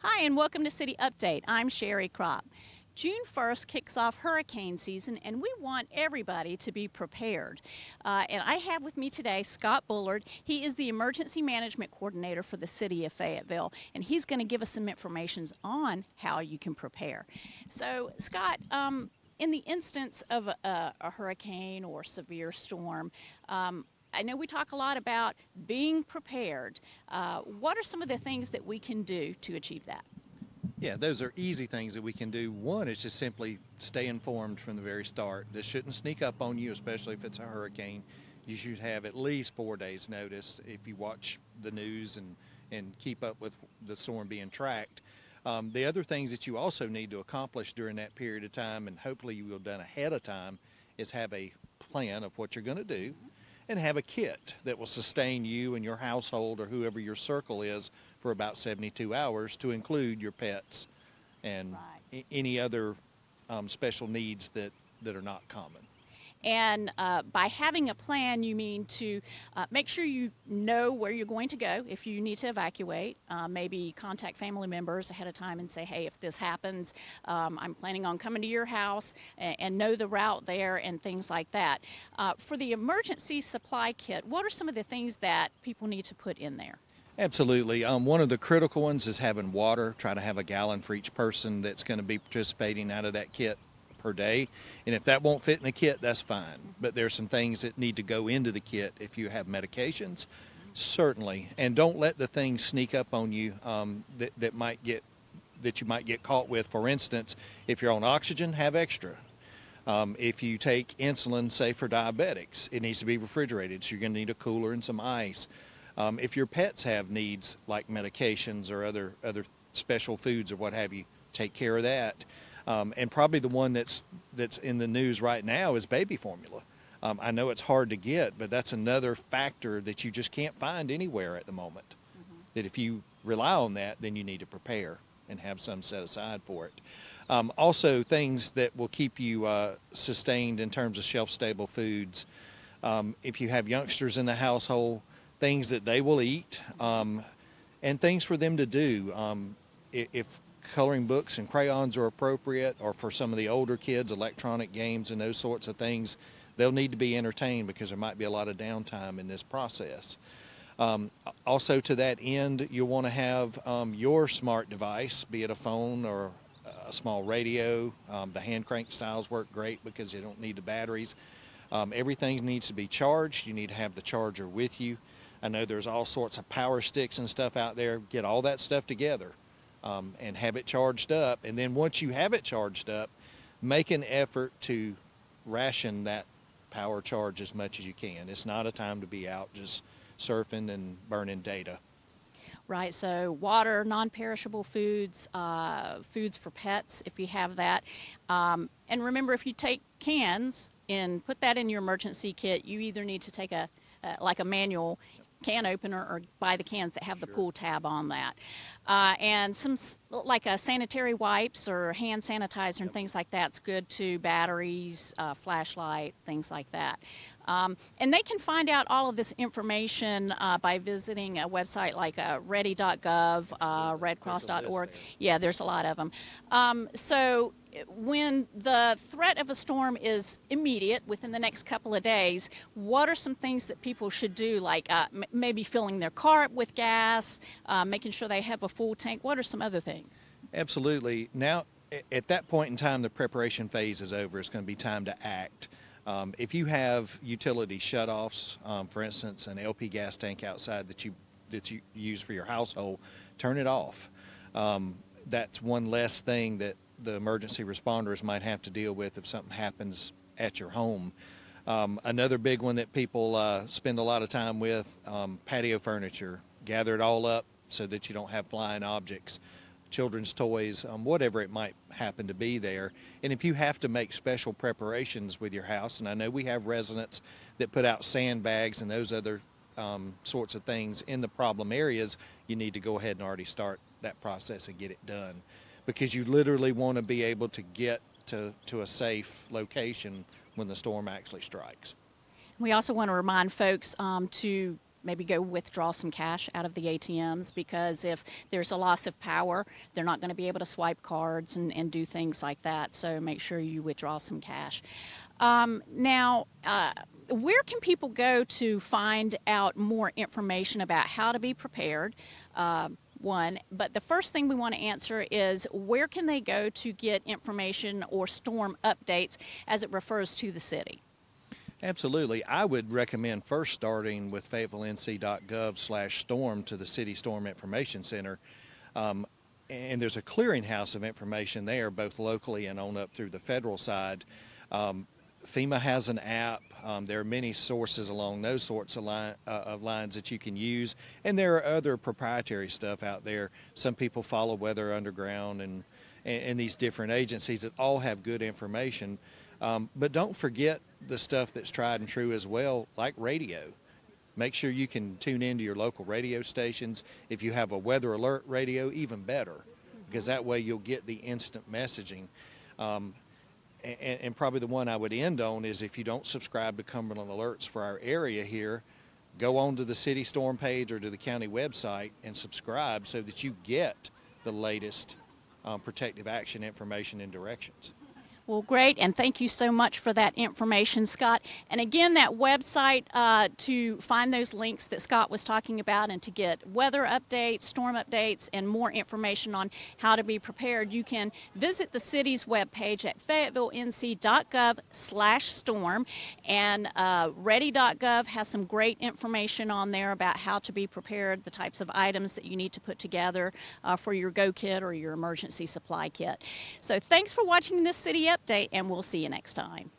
Hi, and welcome to City Update. I'm Sherry Crop. June 1st kicks off hurricane season, and we want everybody to be prepared. Uh, and I have with me today Scott Bullard. He is the Emergency Management Coordinator for the City of Fayetteville, and he's going to give us some information on how you can prepare. So, Scott, um, in the instance of a, a, hurricane or severe storm, um, I know we talk a lot about being prepared. Uh, what are some of the things that we can do to achieve that? Yeah, those are easy things that we can do. One is just simply stay informed from the very start. This shouldn't sneak up on you, especially if it's a hurricane. You should have at least four days' notice if you watch the news and, and keep up with the storm being tracked. Um, the other things that you also need to accomplish during that period of time, and hopefully you will have done ahead of time, is have a plan of what you're going to do and have a kit that will sustain you and your household or whoever your circle is for about 72 hours to include your pets and right. any other um, special needs that, that are not common. And uh, by having a plan, you mean to uh, make sure you know where you're going to go if you need to evacuate. Uh, maybe contact family members ahead of time and say, hey, if this happens, um, I'm planning on coming to your house and, and, know the route there and things like that. Uh, for the emergency supply kit, what are some of the things that people need to put in there? Absolutely. Um, one of the critical ones is having water. Try to have a gallon for each person that's going to be participating out of that kit per day. And if that won't fit in the kit, that's fine. But there's some things that need to go into the kit if you have medications, certainly. And don't let the things sneak up on you um, that, that might get that you might get caught with. For instance, if you're on oxygen, have extra. Um, if you take insulin, say for diabetics, it needs to be refrigerated, so you're going to need a cooler and some ice. Um, if your pets have needs like medications or other other special foods or what have you, take care of that. Um, and probably the one that's that's in the news right now is baby formula. Um, I know it's hard to get, but that's another factor that you just can't find anywhere at the moment. Mm-hmm. That if you rely on that, then you need to prepare and have some set aside for it. Um, also, things that will keep you uh, sustained in terms of shelf stable foods. Um, if you have youngsters in the household, things that they will eat, um, and things for them to do. Um, if coloring books and crayons are appropriate, or for some of the older kids, electronic games and those sorts of things, they'll need to be entertained because there might be a lot of downtime in this process. Um, also, to that end, you'll want to have um, your smart device, be it a phone or a small radio. Um, the hand crank styles work great because you don't need the batteries. Um, everything needs to be charged. You need to have the charger with you. I know there's all sorts of power sticks and stuff out there. Get all that stuff together um, and have it charged up. And then once you have it charged up, make an effort to ration that power charge as much as you can. It's not a time to be out just surfing and burning data. Right, so water, non perishable foods, uh, foods for pets if you have that. Um, and remember, if you take cans and put that in your emergency kit, you either need to take a uh, like a manual can opener or buy the cans that have the pull tab on that. Uh, and some like a sanitary wipes or hand sanitizer and things like that's good too. Batteries, uh, flashlight, things like that. Um, and they can find out all of this information uh, by visiting a website like uh, ready.gov, uh, redcross.org. Yeah, there's a lot of them. Um, so when the threat of a storm is immediate within the next couple of days, what are some things that people should do, like uh, m- maybe filling their car up with gas, uh, making sure they have a full tank? What are some other things? Absolutely. Now, at that point in time, the preparation phase is over. It's going to be time to act. Um, if you have utility shutoffs, um, for instance, an LP gas tank outside that you that you use for your household, turn it off. Um, that's one less thing that the emergency responders might have to deal with if something happens at your home. Um, another big one that people uh, spend a lot of time with um, patio furniture. Gather it all up so that you don't have flying objects, children's toys, um, whatever it might happen to be there. And if you have to make special preparations with your house, and I know we have residents that put out sandbags and those other um, sorts of things in the problem areas, you need to go ahead and already start that process and get it done because you literally want to be able to get to, to a safe location when the storm actually strikes. We also want to remind folks um, to maybe go withdraw some cash out of the ATMs because if there's a loss of power, they're not going to be able to swipe cards and, and do things like that. So make sure you withdraw some cash. Um, now, uh, where can people go to find out more information about how to be prepared? Uh, one, but the first thing we want to answer is where can they go to get information or storm updates as it refers to the city? Absolutely. I would recommend first starting with fayetteville.nc.gov slash storm to the City Storm Information Center. Um, and there's a clearinghouse of information there, both locally and on up through the federal side. Um, FEMA has an app. Um, there are many sources along those sorts of, line, uh, of, lines that you can use, and there are other proprietary stuff out there. Some people follow Weather Underground and, and, and these different agencies that all have good information. Um, but don't forget the stuff that's tried and true as well, like radio. Make sure you can tune into your local radio stations. If you have a weather alert radio, even better, because that way you'll get the instant messaging. Um, and, and, probably the one I would end on is if you don't subscribe to Cumberland Alerts for our area here, go on to the city storm page or to the county website and subscribe so that you get the latest um, protective action information and directions. Well, great, and thank you so much for that information, Scott. And again, that website uh, to find those links that Scott was talking about and to get weather updates, storm updates, and more information on how to be prepared, you can visit the city's webpage at fayetteville.nc.gov slash storm. And uh, ready.gov has some great information on there about how to be prepared, the types of items that you need to put together uh, for your Go Kit or your emergency supply kit. So thanks for watching this city update, and we'll see you next time.